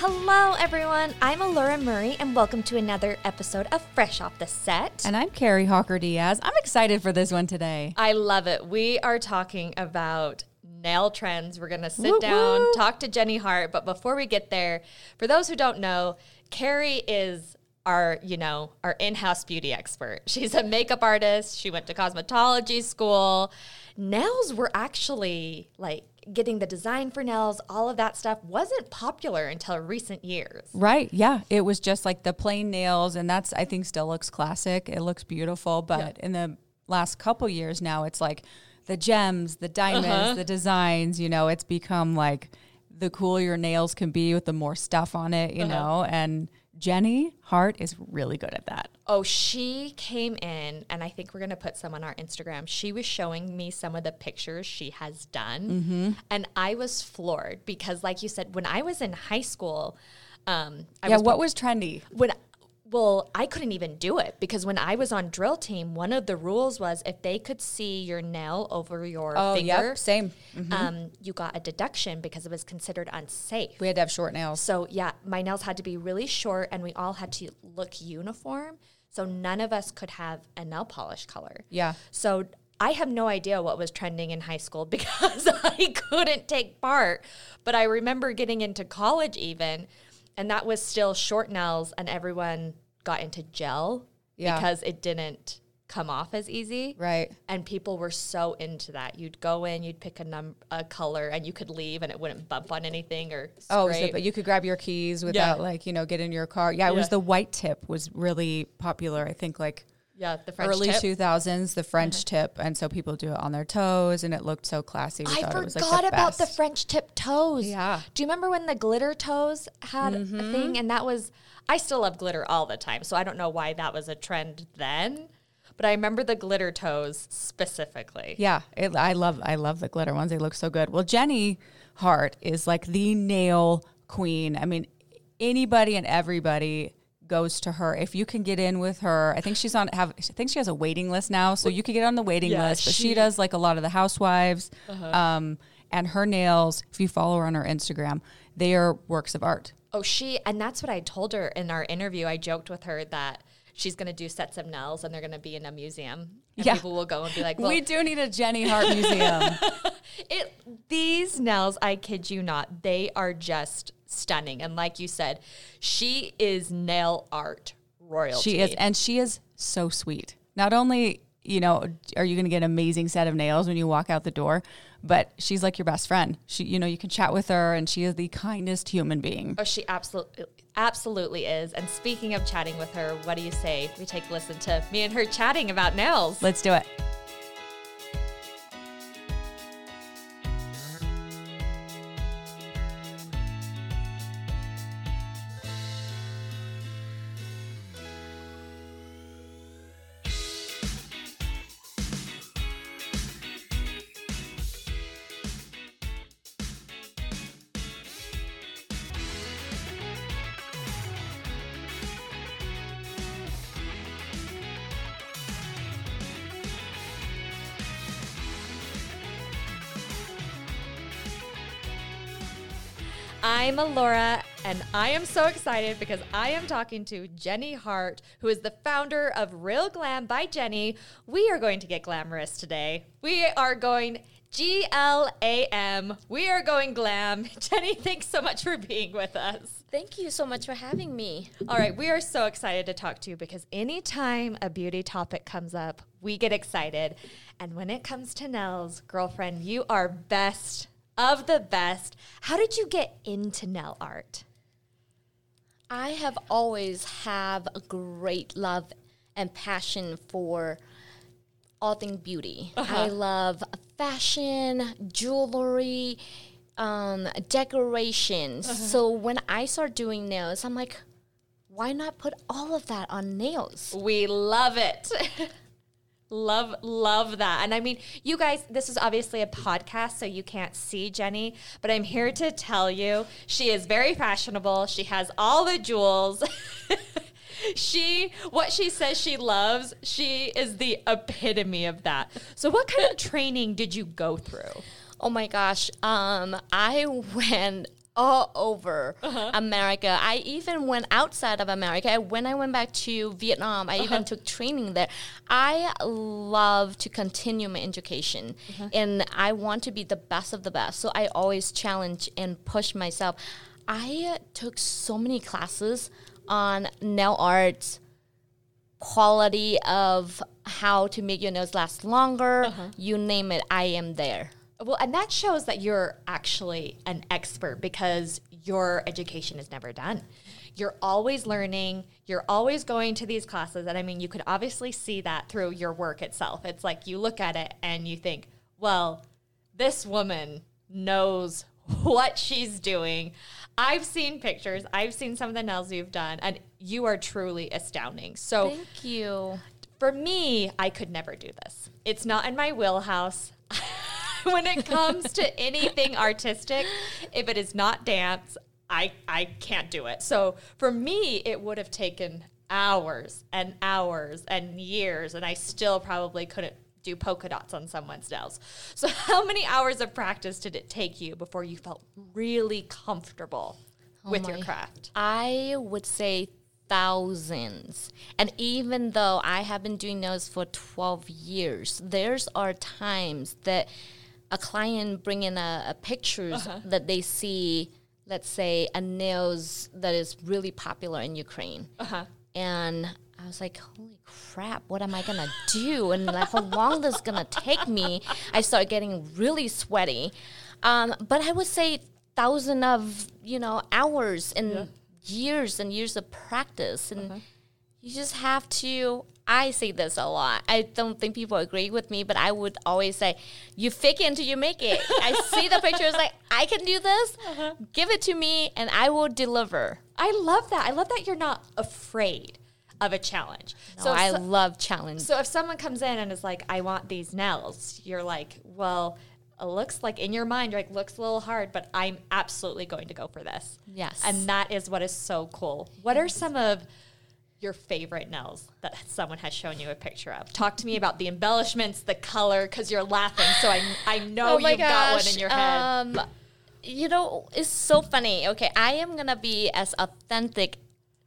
Hello, everyone. I'm Elora Murray, and welcome to another episode of Fresh Off the Set. And I'm Kari Hawker Diaz. I'm excited for this one today. I love it. We are talking about nail trends. We're going to sit Woo, down, talk to Jenny Hart. But before we get there, for those who don't know, Kari is our, you know, our in-house beauty expert. She's a makeup artist. She went to cosmetology school. Nails were actually like getting the design for nails, all of that stuff wasn't popular until recent years. Right. Yeah. It was just like the plain nails. And that's, I think, still looks classic. It looks beautiful. But in the last couple years now, it's like the gems, the diamonds, Uh-huh. the designs, you know, it's become like the cooler your nails can be with the more stuff on it, Uh-huh. you know. And Jenny Hart is really good at that. Oh, she came in, and I think we're going to put some on our Instagram. She was showing me some of the pictures she has done. Mm-hmm. And I was floored because, like you said, when I was in high school, um, I yeah. was what was trendy? when well, I couldn't even do it because when I was on drill team, one of the rules was if they could see your nail over your Oh, finger, yep. Same. Mhm. um, you got a deduction because it was considered unsafe. We had to have short nails. So yeah, my nails had to be really short, and we all had to look uniform. So none of us could have a nail polish color. Yeah. So I have no idea what was trending in high school because I couldn't take part. But I remember getting into college even, and that was still short nails, and everyone got into gel Yeah. because it didn't come off as easy. Right. And people were so into that. You'd go in, you'd pick a num a color, and you could leave, and it wouldn't bump on anything or Oh, so, but you could grab your keys without like you know get in your car. Yeah, it was the white tip was really popular. I think like yeah, the French early. Two thousands, the French mm-hmm. tip, and so people do it on their toes, and it looked so classy. We I forgot it was like the about the. French tip toes. Yeah. Do you remember when the glitter toes had a mm-hmm. thing? And that was, I still love glitter all the time. So I don't know why that was a trend then. But I remember the glitter toes specifically. Yeah, it, I love I love the glitter ones. They look so good. Well, Jenny Hart is like the nail queen. I mean, anybody and everybody goes to her if you can get in with her. I think she's on have I think she has a waiting list now, so you could get on the waiting Yeah, list. But she, she- Uh-huh. does like a lot of the housewives, um, and her nails. If you follow her on her Instagram, they are works of art. Oh, she, and that's what I told her in our interview. I joked with her that she's going to do sets of nails and they're going to be in a museum. And Yeah. people will go and be like, well, we do need a Jenny Hart museum. It these nails, I kid you not, they are just stunning. And like you said, she is nail art royalty. She is, and she is so sweet. Not only, you know, are you going to get an amazing set of nails when you walk out the door, but she's like your best friend. She, you know, you can chat with her, and she is the kindest human being. Oh, she absolutely absolutely is. And speaking of chatting with her, what do you say we take a listen to me and her chatting about nails? Let's do it. I'm Elora, and I am so excited because I am talking to Jenny Hart, who is the founder of Real Glam by Jenny. We are going to get glamorous today. We are going G L A M. We are going glam. Jenny, thanks so much for being with us. Thank you so much for having me. All right, we are so excited to talk to you because anytime a beauty topic comes up, we get excited. And when it comes to nails, girlfriend, you are best of the best. How did you get into nail art? I have always have a great love and passion for all things beauty. I love fashion, jewelry, um, decorations. So when I start doing nails, I'm like, why not put all of that on nails? We love it. love, love that. And I mean, you guys, this is obviously a podcast, so you can't see Jenny, but I'm here to tell you she is very fashionable. She has all the jewels. she, what she says she loves, she is the epitome of that. So, what kind of training did you go through? Oh my gosh. Um, I went all over uh-huh. America. I even went outside of America. When I went back to Vietnam, I even uh-huh. took training there. I love to continue my education uh-huh. and I want to be the best of the best. So I always challenge and push myself. I took so many classes on nail art, quality of how to make your nails last longer, you name it, I am there. Well, and that shows that you're actually an expert because your education is never done. You're always learning, you're always going to these classes. And I mean, you could obviously see that through your work itself. It's like you look at it and you think, well, this woman knows what she's doing. I've seen pictures, I've seen some of the nails you've done, and you are truly astounding. So, Thank you. for me, I could never do this. It's not in my wheelhouse. when it comes to anything artistic, if it is not dance, I I can't do it. So for me, it would have taken hours and hours and years, and I still probably couldn't do polka dots on someone's nails. So how many hours of practice did it take you before you felt really comfortable oh with your craft? I would say thousands. And even though I have been doing nails for 12 years, there's are times that a client bring in a, a pictures that they see, let's say a nails that is really popular in Ukraine. Uh-huh. And I was like, holy crap, what am I gonna do? And like, how long this is gonna take me? I started getting really sweaty. Um, but I would say thousand of, you know, hours and years and years of practice. And you just have to I say this a lot. I don't think people agree with me, but I would always say, you fake it until you make it. I see the pictures like, I can do this. Uh-huh. Give it to me and I will deliver. I love that. I love that you're not afraid of a challenge. So I so- love challenge. So if someone comes in and is like, I want these nails, you're like, well, it looks like in your mind, you're like, looks a little hard, but I'm absolutely going to go for this. Yes. And that is what is so cool. What are some of your favorite nails that someone has shown you a picture of? Talk to me about the embellishments, the color, because you're laughing. So I, I know Oh you've got one in your head. Um, you know, it's so funny. Okay, I am gonna be as authentic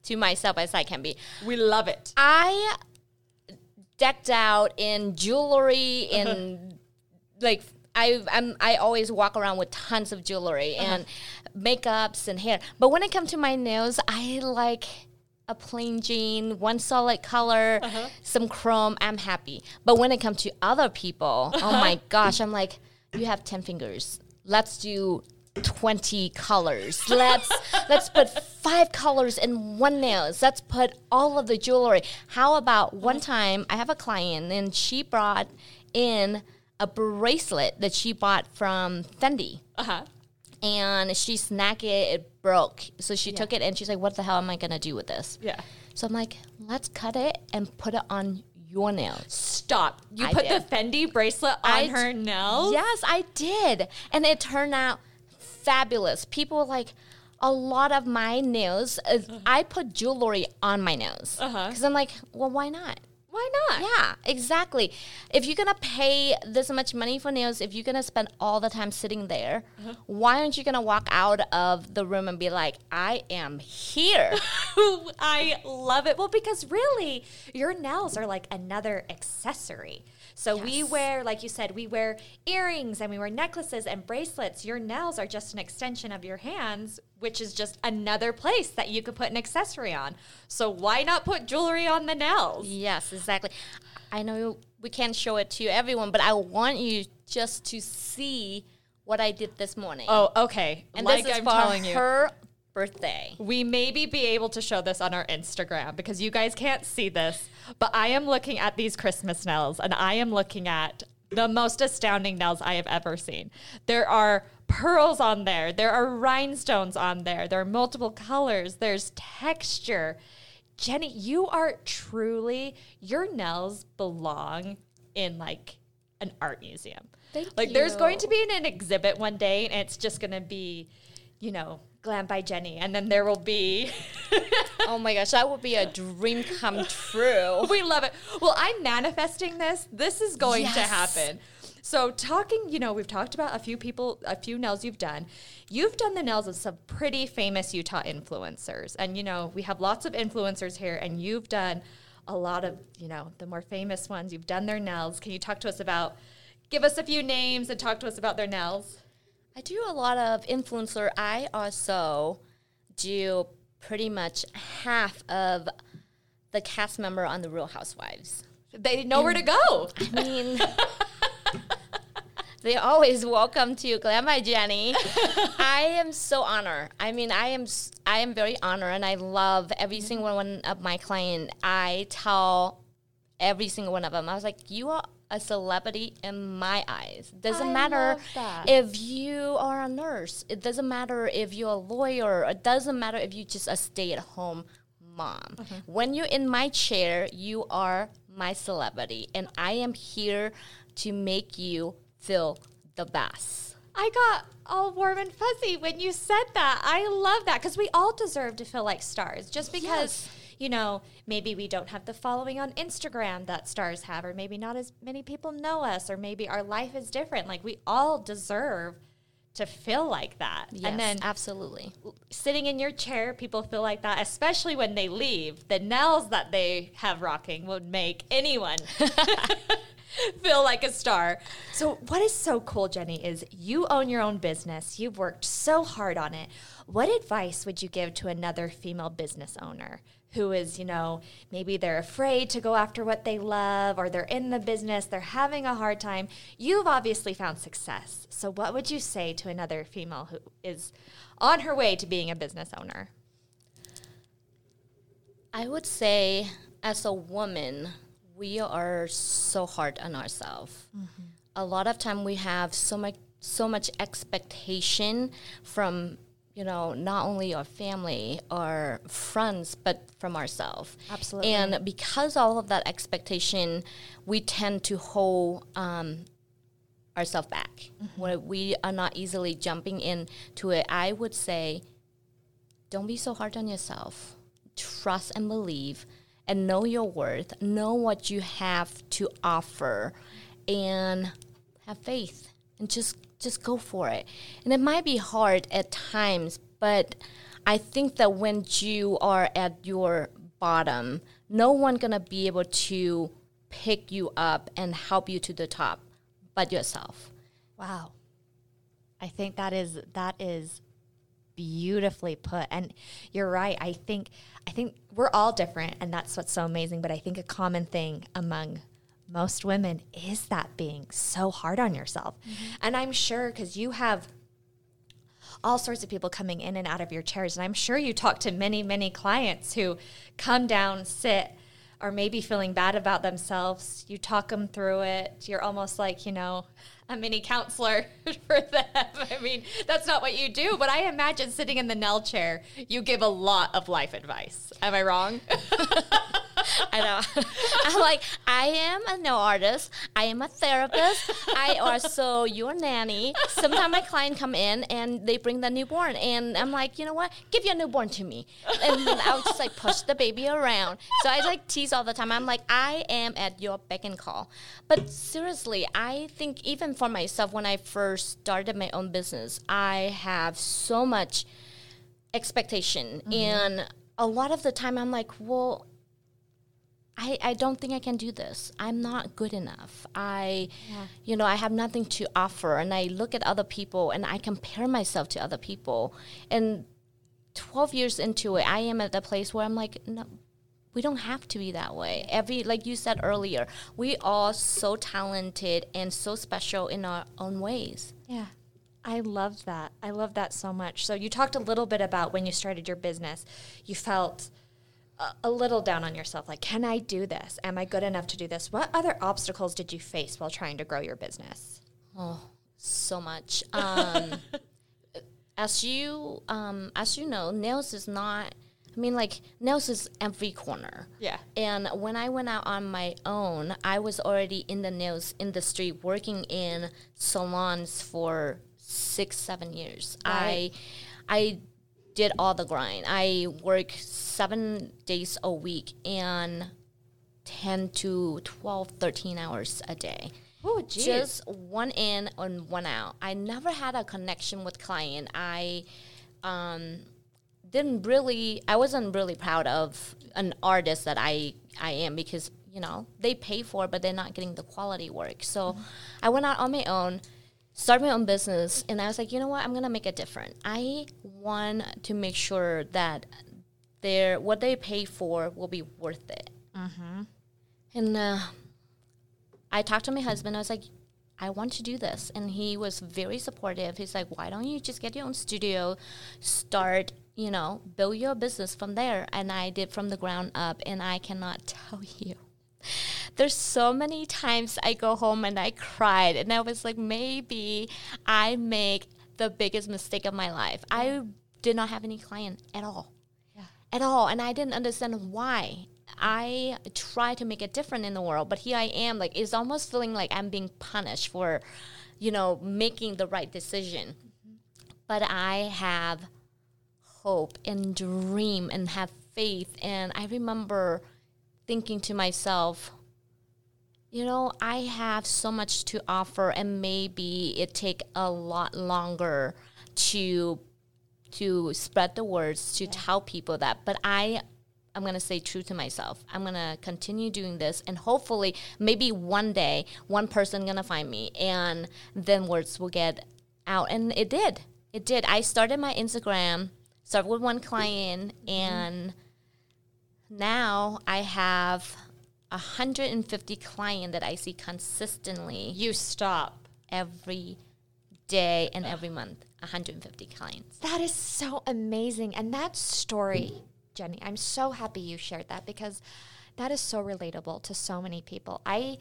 to myself as I can be. we love it. I decked out in jewelry in like I I'm, I always walk around with tons of jewelry and makeups and hair. But when it comes to my nails, I like a plain jean, one solid color, uh-huh. some chrome. I'm happy. But when it comes to other people, oh uh-huh. my gosh, I'm like, you have ten fingers. Let's do 20 colors. Let's let's put five colors in one nails. Let's put all of the jewelry. How about one uh-huh. time I have a client and she brought in a bracelet that she bought from Fendi. Uh-huh. And she snagged it, it broke. So she took it and she's like, What the hell am I gonna do with this? Yeah. So I'm like, let's cut it and put it on your nails. Stop. You I put did. the Fendi bracelet on I- her nails? Yes, I did. And it turned out fabulous. People were like, a lot of my nails, uh, I put jewelry on my nails. Uh-huh. Because I'm like, well, why not? Why not? Yeah, exactly. If you're gonna pay this much money for nails, if you're gonna spend all the time sitting there, Uh-huh. why aren't you gonna walk out of the room and be like, I am here? I love it. Well, because really, your nails are like another accessory. So we wear, like you said, we wear earrings and we wear necklaces and bracelets. Your nails are just an extension of your hands, which is just another place that you could put an accessory on. So why not put jewelry on the nails? Yes, exactly. I know we can't show it to everyone, but I want you just to see what I did this morning. Oh, okay. and like this is I'm for telling you. her birthday. We maybe be able to show this on our Instagram because you guys can't see this, but I am looking at these Christmas nails and I am looking at the most astounding nails I have ever seen. There are pearls on there, there are rhinestones on there, there are multiple colors, there's texture. Jenny, you are truly, your nails belong in like an art museum. Thank like there's going to be an exhibit one day and it's just going to be, you know, Glam by Jenny. And then there will be, oh my gosh, that would be a dream come true. we love it. Well, I'm manifesting this. This is going to happen. So talking, you know, we've talked about a few people, a few nails you've done. You've done the nails of some pretty famous Utah influencers. And you know, we have lots of influencers here and you've done a lot of, you know, the more famous ones. You've done their nails. Can you talk to us about give us a few names and talk to us about their nails? I do a lot of influencer. I also do pretty much half of the cast member on the Real Housewives. They know where to go. I mean, they always welcome to Glam by Jenny. I am so honored. I mean, I am I am very honored, and I love every single one of my client. I tell every single one of them, I was like, you are a celebrity in my eyes. Doesn't I matter if you are a nurse. It doesn't matter if you're a lawyer. It doesn't matter if you're just a stay at home mom. Mm-hmm. When you're in my chair, you are my celebrity, and I am here to make you feel the best. I got all warm and fuzzy when you said that. I love that because we all deserve to feel like stars. Just because, Yes. You know, maybe we don't have the following on Instagram that stars have, or maybe not as many people know us, or maybe our life is different. Like we all deserve to feel like that. Yes, and then absolutely. sitting in your chair, people feel like that, especially when they leave. The nails that they have rocking would make anyone feel like a star. So, what is so cool, Jenny, is you own your own business. You've worked so hard on it. What advice would you give to another female business owner who is, you know, maybe they're afraid to go after what they love or they're in the business, they're having a hard time? You've obviously found success. So, what would you say to another female who is on her way to being a business owner? I would say, as a woman, we are so hard on ourselves. Mm-hmm. A lot of time we have so much so much expectation from you know not only our family our friends but from ourselves Absolutely. and because all of that expectation we tend to hold um, ourselves back where we are not easily jumping into it i would say don't be so hard on yourself. Trust and believe and know your worth. Know what you have to offer and have faith and just just go for it. And it might be hard at times, but I think that when you are at your bottom, no one to be able to pick you up and help you to the top but yourself. Wow. I think that is that is beautifully put. And you're right. I think I think we're all different and that's what's so amazing, but I think a common thing among most women is that being so hard on yourself. Mm-hmm. And I'm sure cuz you have all sorts of people coming in and out of your chairs and I'm sure you talk to many many clients who come down, sit or maybe feeling bad about themselves. You talk them through it. You're almost like, you know, a mini counselor for them. I mean, that's not what you do, but I imagine sitting in the Nell chair, you give a lot of life advice. Am I wrong? I know. I'm like, I am a no artist. I am a therapist. I also your nanny. Sometimes my client come in and they bring the newborn, and I'm like, you know what? Give your newborn to me, and I'll just like push the baby around. So I like tease all the time. I'm like, I am at your beck and call. But seriously, I think even for myself, when I first started my own business, I have so much expectation, mm-hmm. and a lot of the time I'm like, well. I, I don't think I can do this. I'm not good enough. I, you know, I have nothing to offer. And I look at other people and I compare myself to other people. And 12 years into it, I am at the place where I'm like, no, we don't have to be that way. Every, like you said earlier, we are so talented and so special in our own ways. Yeah. I love that. I love that so much. So you talked a little bit about when you started your business, you felt a, little down on yourself like can I do this? Am I good enough to do this? What other obstacles did you face while trying to grow your business? Oh, so much. Um, as you um, as you know, nails is not. I mean, like nails is every corner. Yeah. And when I went out on my own, I was already in the nails industry, working in salons for six, seven years. Right. I, I did all the grind. I work seven days a week and 10 to 12, 13 hours a day. Oh, geez. just one in and one out. I never had a connection with client. I um, didn't really. I wasn't really proud of an artist that I I am because you know they pay for, it, but they're not getting the quality work. So I went out on my own. Started my own business, and I was like, you know what? I'm gonna make it different. I want to make sure that their what they pay for will be worth it. And uh, I talked to my husband. I was like, I want to do this. And he was very supportive. He's like, why don't you just get your own studio, start, you know, build your business from there? And I did from the ground up. And I cannot tell you. There's so many times I go home and I cried. And I was like, maybe I make the biggest mistake of my life. I did not have any client at all at all and i didn't understand why i try to make it different in the world but here i am like it's almost feeling like i'm being punished for you know making the right decision mm-hmm. but i have hope and dream and have faith and i remember thinking to myself you know i have so much to offer and maybe it take a lot longer to to spread the words to tell people that. But i i'm going to stay true to myself. I'm going to continue doing this and hopefully maybe one day one person going to find me and then words will get out. And it did. It did. I started my instagram started with one client mm-hmm. and now i have 150 client that i see consistently you stop. every day and every month 150 clients That is so amazing. And that story, Jenny, I'm so happy you shared that because that is so relatable to so many people. I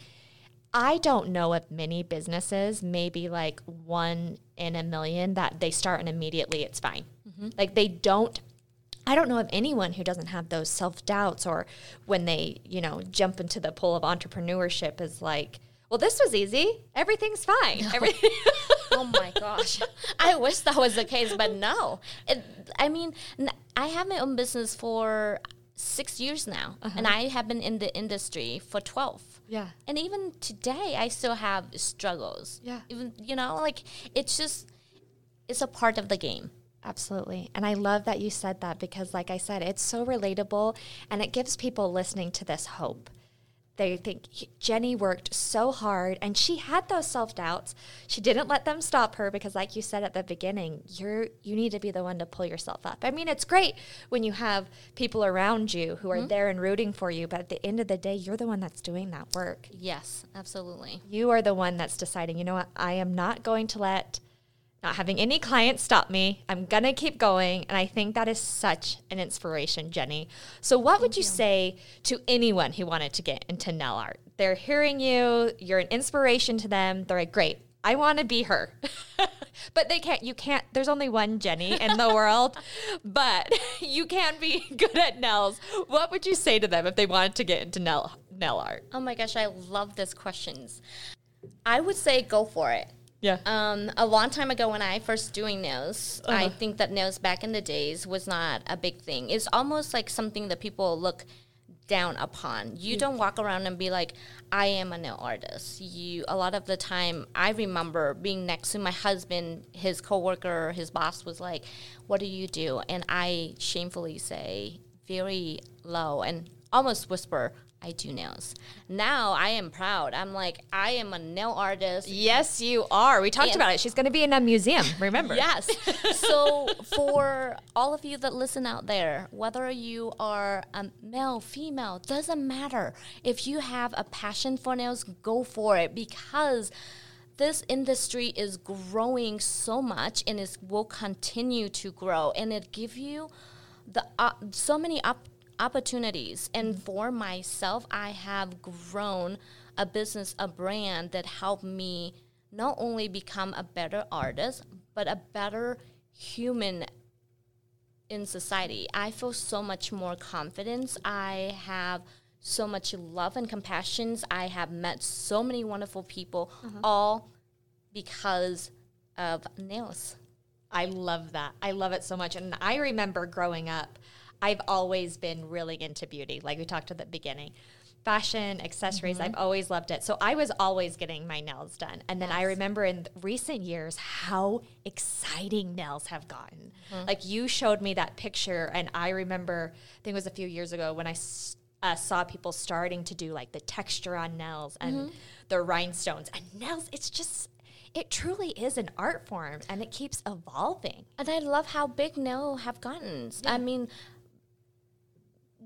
I don't know of many businesses, maybe like one in a million, that they start and immediately it's fine. Mm-hmm. Like they don't I don't know of anyone who doesn't have those self doubts or when they, you know, jump into the pool of entrepreneurship is like, well, this was easy. Everything's fine. Everything. oh my gosh i wish that was the case but no it, i mean I have my own business for six years now uh-huh. and i have been in the industry for 12 Yeah. and even today i still have struggles Yeah. even you know like it's just it's a part of the game Absolutely. And I love that you said that because, like I said, it's so relatable and it gives people listening to this hope. They think Jenny worked so hard and she had those self doubts. She didn't let them stop her because, like you said at the beginning, you're you need to be the one to pull yourself up. I mean, it's great when you have people around you who are mm-hmm. there and rooting for you, but at the end of the day, you're the one that's doing that work. yes absolutely You are the one that's deciding, you know what, I am not going to let not having any clients stop me. I'm going to keep going. And I think that is such an inspiration, Jenny. So, what would you, say to anyone who wanted to get into nail art? They're hearing you, you're an inspiration to them. They're like, great, I want to be her. but they can't, you can't, there's only one Jenny in the world, but you can't be good at nails. What would you say to them if they wanted to get into nail, nail art? oh my gosh i love these questions i would say go for it Yeah. Um, a long time ago, when I first doing nails, I Uh-huh. think that nails back in the days was not a big thing. It's almost like something that people look down upon. You don't walk around and be like, "I am a nail artist." You a lot of the time, I remember being next to my husband, his coworker, his boss was like, "What do you do?" And I shamefully say, very low and almost whisper. I do nails. Now I am proud. I'm like, I am a nail artist. Yes, you are. We talked And- about it. She's going to be in a museum, remember? Yes. so for all of you that listen out there, whether you are a male, female, doesn't matter. If you have a passion for nails, go for it because this industry is growing so much and it will continue to grow and it give you the uh, so many op- opportunities. And for myself i have grown a business a brand that helped me not only become a better artist but a better human in society. I feel so much more confidence. I have so much love and compassion i have met so many wonderful people mm-hmm. all because of nails. I love that. I love it so much. And I remember growing up, I've always been really into beauty, like we talked at the beginning. fashion, accessories. Mm-hmm. I've always loved it. So I was always getting my nails done. And then I remember in recent years how exciting nails have gotten. Mm-hmm. Like you showed me that picture, and I remember, I think it was a few years ago when I uh, saw people starting to do like the texture on nails and mm-hmm. the rhinestones and nails. It's just, it truly is an art form and it keeps evolving. And I love how big nails have gotten. I mean,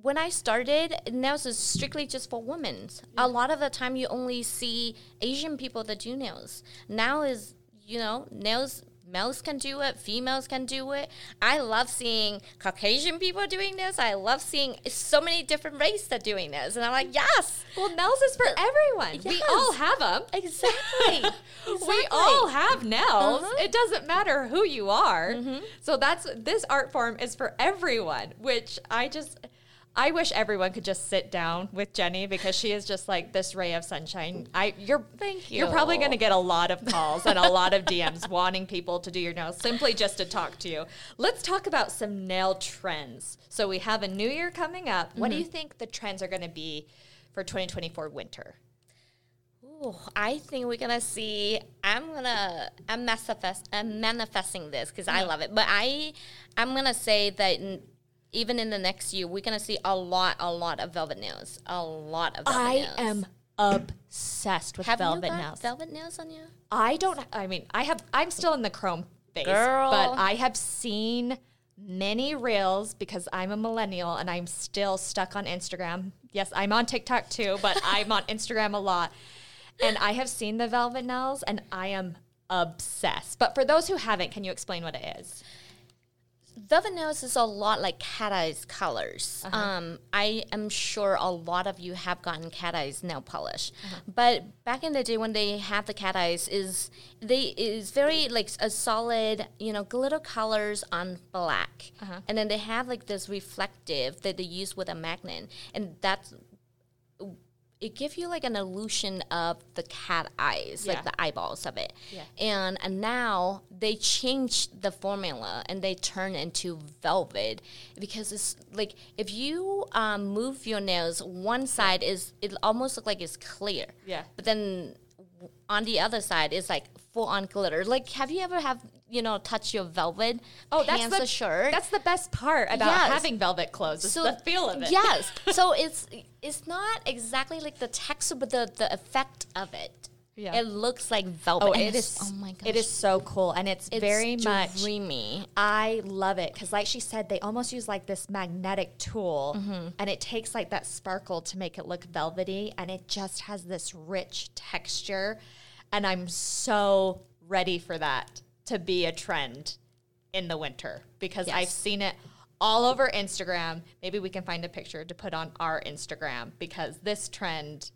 when I started, nails is strictly just for women. A lot of the time, you only see Asian people that do nails. Now is you know nails. Males can do it, females can do it. I love seeing Caucasian people doing this. I love seeing so many different races that doing this, and I'm like, yes, Well, nails is for everyone. We all have them. exactly. We all have nails. Uh-huh. It doesn't matter who you are. Mm-hmm. So that's this art form is for everyone, which I just I wish everyone could just sit down with Jenny because she is just like this ray of sunshine. I you're Thank you. you're probably going to get a lot of calls and a lot of DMs wanting people to do your nails simply just to talk to you. Let's talk about some nail trends. So we have a new year coming up. What Mm-hmm. do you think the trends are going to be for 2024 winter? Ooh, I think we're gonna see. I'm gonna. I'm manifest. I'm manifesting this because I love it. But I, I'm gonna say that even in the next year, we're gonna see a lot, a lot of velvet nails. A lot of velvet I nails. am obsessed with Have velvet you got nails. velvet nails on you? I don't. I mean, I have. I'm still in the chrome phase, Girl. but I have seen many reels because I'm a millennial and I'm still stuck on Instagram. Yes, I'm on TikTok too, but I'm on Instagram a lot, and I have seen the velvet nails, and I am obsessed. But for those who haven't, can you explain what it is? Velvet nails is a lot like cat eyes colors. Uh-huh. Um, I am sure a lot of you have gotten cat eyes nail polish, uh-huh. but back in the day when they have the cat eyes, is they is very like a solid, you know, glitter colors on black, uh-huh. and then they have like this reflective that they use with a magnet, and that's it gives you like an illusion of the cat eyes, Yeah. like the eyeballs of it. Yeah. And, and now they changed the formula and they turn into velvet because it's like if you um, move your nails, one side is it almost look like it's clear. Yeah. But then on the other side it's like full on glitter. Like have you ever have you know touch your velvet Oh, that's the shirt? That's the best part about Yes. having velvet clothes. Is the feel of it. Yes. so it's it's not exactly like the texture, but the the effect of it. Yeah. It looks like velvet. Oh, it's- Oh my gosh. It is so cool, and it's, It's very much dreamy. I love it because, like she said, they almost use like this magnetic tool, Mm-hmm. and it takes like that sparkle to make it look velvety, and it just has this rich texture. And I'm so ready for that to be a trend in the winter because I've seen it all over Instagram. Maybe we can find a picture to put on our Instagram because this trend,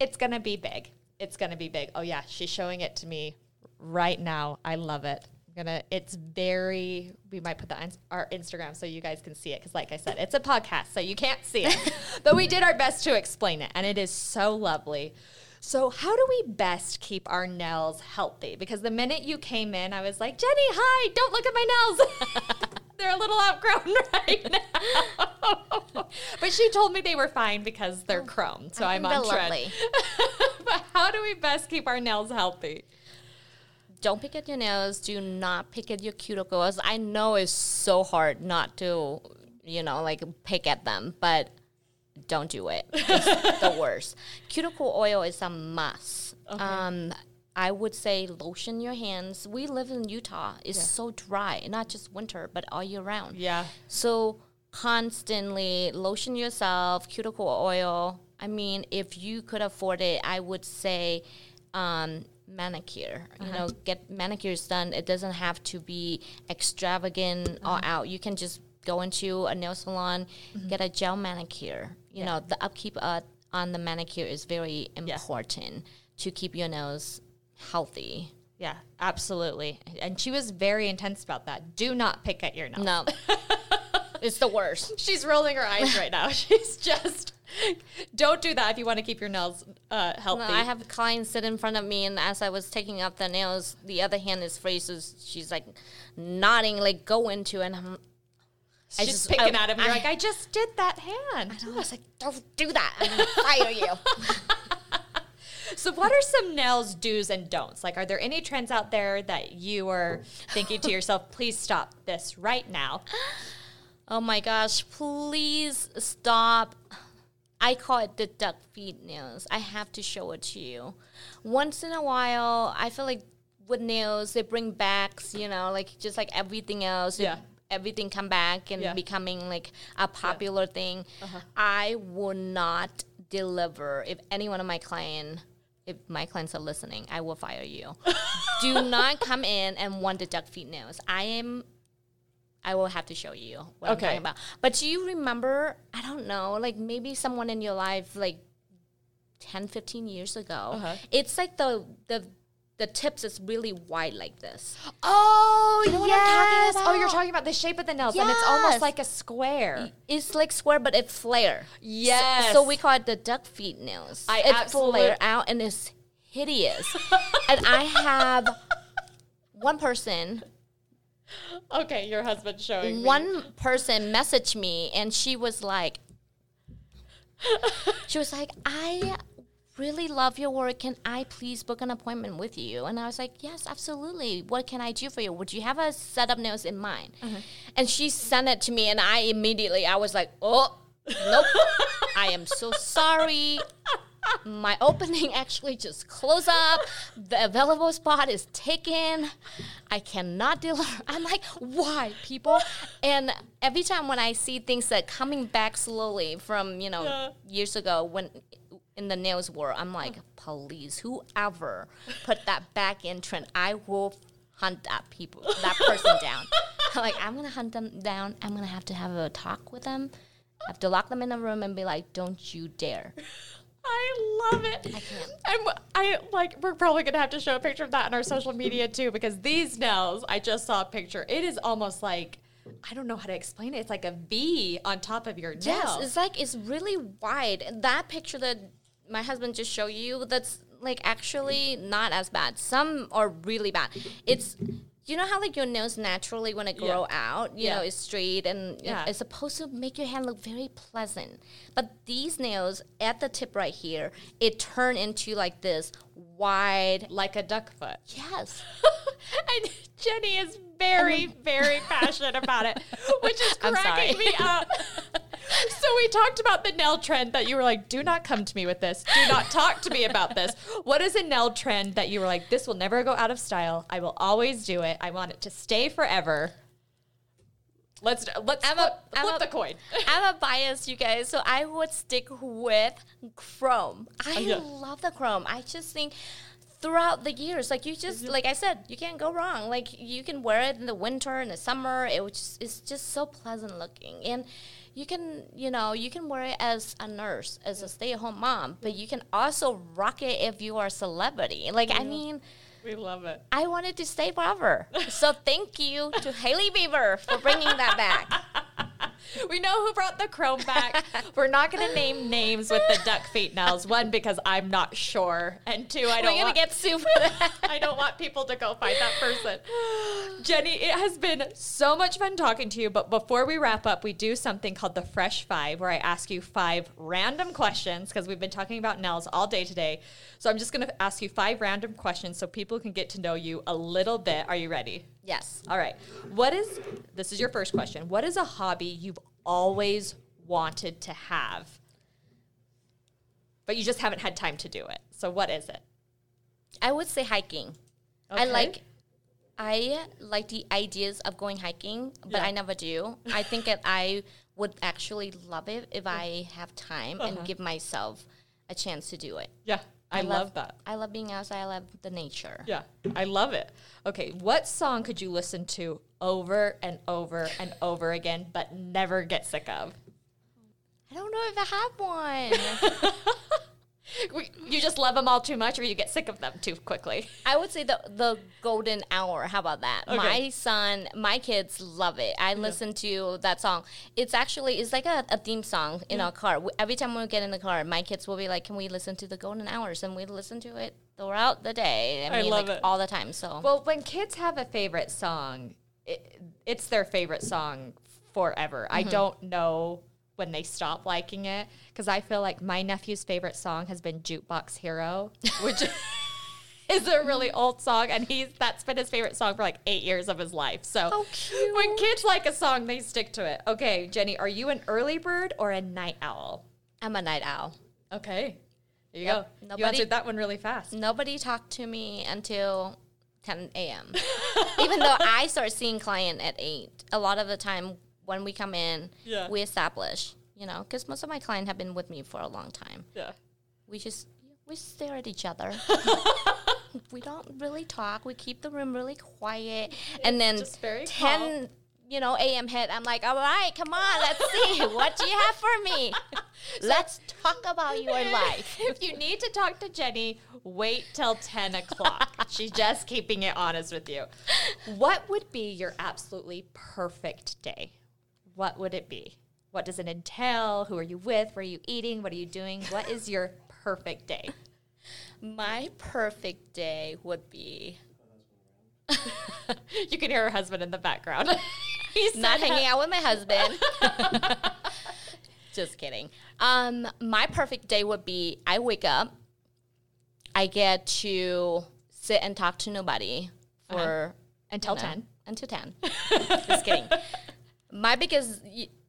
it's gonna be big. It's gonna be big. Oh yeah, she's showing it to me right now. I love it. I'm gonna. It's very. We might put that on our Instagram so you guys can see it because, like I said, it's a podcast, so you can't see it. but we did our best to explain it, and it is so lovely. So, how do we best keep our nails healthy? Because the minute you came in, I was like, Jenny, hi, don't look at my nails. They're a little outgrown right now. but she told me they were fine because they're oh, chrome. So I I'm think on trend. How do we best keep our nails healthy? Don't pick at your nails. Do not pick at your cuticles. I know it's so hard not to, you know, like pick at them, but don't do it. It's the worst. Cuticle oil is a must. Um, I would say lotion your hands. We live in Utah. It's so dry, not just winter, but all year round. Yeah. So constantly lotion yourself, cuticle oil. I mean, if you could afford it, I would say um, manicure. You know, get manicures done. It doesn't have to be extravagant or out. You can just go into a nail salon, get a gel manicure. You know, the upkeep uh, on the manicure is very important to keep your nails healthy. Yeah, absolutely. And she was very intense about that. Do not pick at your nails. No, it's the worst. She's rolling her eyes right now. She's just don't do that if you want to keep your nails uh, healthy. No, I have clients sit in front of me, and as I was taking out the nails, the other hand is free, so she's like nodding, like go into, and I'm, I She's just- picking I- at him. You're I- like, I just did that hand. I was like, don't do that. I'm gonna fire you. So, what are some nails do's and don'ts? Like, are there any trends out there that you are thinking to yourself, please stop this right now? Oh my gosh, please stop. I call it the duck feet nails. I have to show it to you. Once in a while, I feel like with nails, they bring backs, you know, like just like everything else. Yeah. Everything come back and Yeah. becoming like a popular thing. Uh-huh. I will not deliver if any one of my client if my clients are listening, I will fire you. Do not come in and want the duck feet nails. I am I will have to show you what I'm talking about. But do you remember, I don't know, like maybe someone in your life like 10, 15 years ago. Uh-huh. It's like the the the tips is really wide like this. Oh, You know what I'm talking Oh, you're talking about the shape of the nails, and it's almost like a square. It's like square but it flare. Yes. So, so we call it the duck feet nails. I it absolute- flare out and it's hideous. and I have one person Okay, your husband's showing me. one person messaged me and she was like she was like i really love your work. Can i please book an appointment with you? And i was like yes absolutely. What can i do for you? Would you have a set of nails in mind uh-huh. and she sent it to me and i immediately i was like oh nope. I am so sorry my opening actually just closed up. The available spot is taken. I cannot deliver. I'm like, why, people? And every time when I see things that coming back slowly from you know Yeah. years ago when in the nails world, I'm like, please, whoever put that back in trend, I will hunt that people that person down. I'm like, I'm gonna hunt them down. I'm gonna have to have a talk with them. I have to lock them in a room and be like, don't you dare. I love it. I can't. I'm, I like. We're probably gonna have to show a picture of that on our social media too, because these nails. I just saw a picture. It is almost like I don't know how to explain it. It's like a V on top of your nail. Yes, it's like it's really wide. That picture that my husband just showed you, that's like actually not as bad. Some are really bad. It's you know how like your nails naturally when it grow out, you Yeah. know, it's straight and Yeah. it's supposed to make your hand look very pleasant. But these nails at the tip right here, it turn into like this wide. like a duck foot. Yes. and Jenny is very, very passionate about it, which is cracking me up. so we talked about the nail trend that you were like, do not come to me with this. Do not talk to me about this. What is a nail trend that you were like, this will never go out of style. I will always do it. I want it to stay forever. Let's let's I'm a- flip, I'm flip a- the coin. I'm a bias, you guys, so I would stick with chrome. I oh, yeah. love the chrome. I just think throughout the years, like you mm-hmm. just, like I said, you can't go wrong. Like you can wear it in the winter, in the summer. It was just, it's just so pleasant looking, and you can, you know, you can wear it as a nurse, as a stay-at-home mom, but you can also rock it if you are a celebrity. Like I mean. We love it. I wanted to stay forever. So thank you to Hailey Bieber for bringing that back. We know who brought the chrome back. We're not going to name names with the duck feet nails. One, because I'm not sure, and two, I We're don't want get sued for that. I don't want people to go find that person. Jenny, it has been so much fun talking to you. But before we wrap up, we do something called the Fresh Five, where I ask you five random questions because we've been talking about nails all day today. So I'm just going to ask you five random questions so people can get to know you a little bit. Are you ready? Yes. All right. What is this is your first question. What is a hobby you've always wanted to have? But you just haven't had time to do it. So what is it? I would say hiking. I like I like the ideas of going hiking, but Yeah. I never do. I think that I would actually love it if I have time and uh-huh. give myself a chance to do it. Yeah. I, love, that. I love being outside. I love the nature. Yeah. I love it. Okay, what song could you listen to over and over and over again but never get sick of? I don't know if I have one. You just love them all too much or you get sick of them too quickly. I would say the the golden hour. How about that? Okay. My son, my kids love it. I listen to that song. It's actually it's like a, a theme song in our car. Every time we get in the car, my kids will be like, "Can we listen to the golden hours?" And we listen to it throughout the day. I I love like it. all the time. So Well, when kids have a favorite song, it, it's their favorite song forever. I mm-hmm. don't know when they stop liking it because I feel like my nephew's favorite song has been Jukebox Hero, which is a really old song, and he's that's been his favorite song for like eight years of his life. So cute. when kids like a song, they stick to it. Okay, Jenny, are you an early bird or a night owl? I'm a night owl. Okay, there you Yep. go. You Nobody- answered that one really fast. Nobody talked to me until 10 a.m. Even though I start seeing client at 8. A lot of the time when we come in, Yeah. we establish, you know, because most of my clients have been with me for a long time. Yeah. We just, we stare at each other. we don't really talk. We keep the room really quiet. And then just very 10, you know, a.m. hit, I'm like, all right, come on, let's see. what do you have for me? let's talk about your life. if you need to talk to Jenny, wait till 10 o'clock. She's just keeping it honest with you. What would be your absolutely perfect day? What would it be? What does it entail? Who are you with? Where are you eating? What are you doing? What is your perfect day? My perfect day would be You can hear her husband in the background. He's not hanging out with my husband. Just kidding. Um, my perfect day would be I wake up, I get to sit and talk to nobody for Until you know, 10. Until ten. Just kidding. My biggest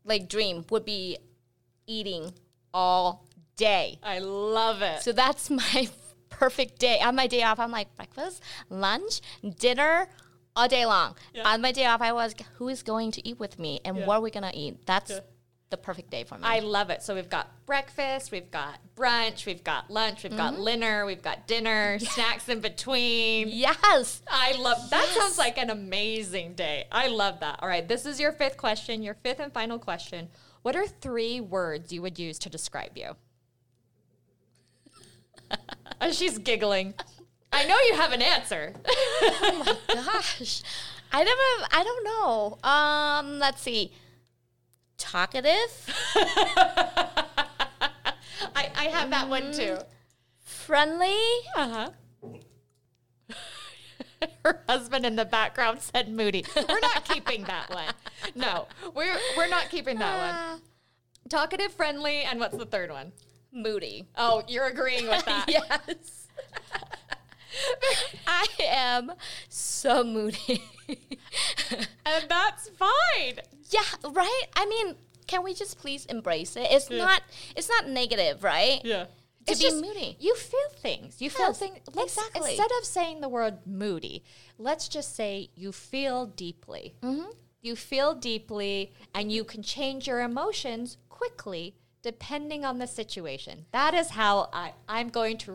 like dream would be eating all day. I love it. So that's my perfect day. On my day off, I'm like breakfast, lunch, dinner, all day long. Yeah. On my day off, I was who is going to eat with me and Yeah. what are we gonna eat? That's Yeah. The perfect day for me. I love it. So we've got breakfast, we've got brunch, we've got lunch, we've got dinner, we've got dinner, snacks in between. yes. I love that. Sounds like an amazing day. I love that. All right, this is your fifth question, your fifth and final question. What are three words you would use to describe you? As she's giggling. I know you have an answer. Gosh, I never. I don't know. Um, let's see. Talkative, I, I have that one too. friendly. Uh huh. Her husband in the background said moody. We're not keeping that one. No, we're we're not keeping that one. Talkative, friendly, and what's the third one? Moody. Oh, you're agreeing with that. yes. I am so moody. And that's fine. Yeah, right? I mean, can we just please embrace it? It's Yeah. not it's not negative, right? Yeah. To it's be just moody. You feel things. You feel things. Let's, exactly. Instead of saying the word moody, let's just say you feel deeply. Mm-hmm. You feel deeply, and you can change your emotions quickly depending on the situation. That is how I, I'm going to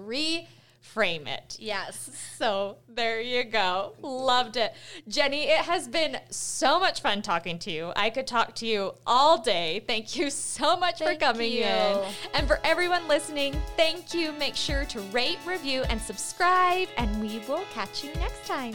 reframe it. Yes. So there you go. Loved it. Jenny, it has been so much fun talking to you. I could talk to you all day. Thank you so much for coming you. in. And for everyone listening, thank you. Make sure to rate, review, and subscribe, and we will catch you next time.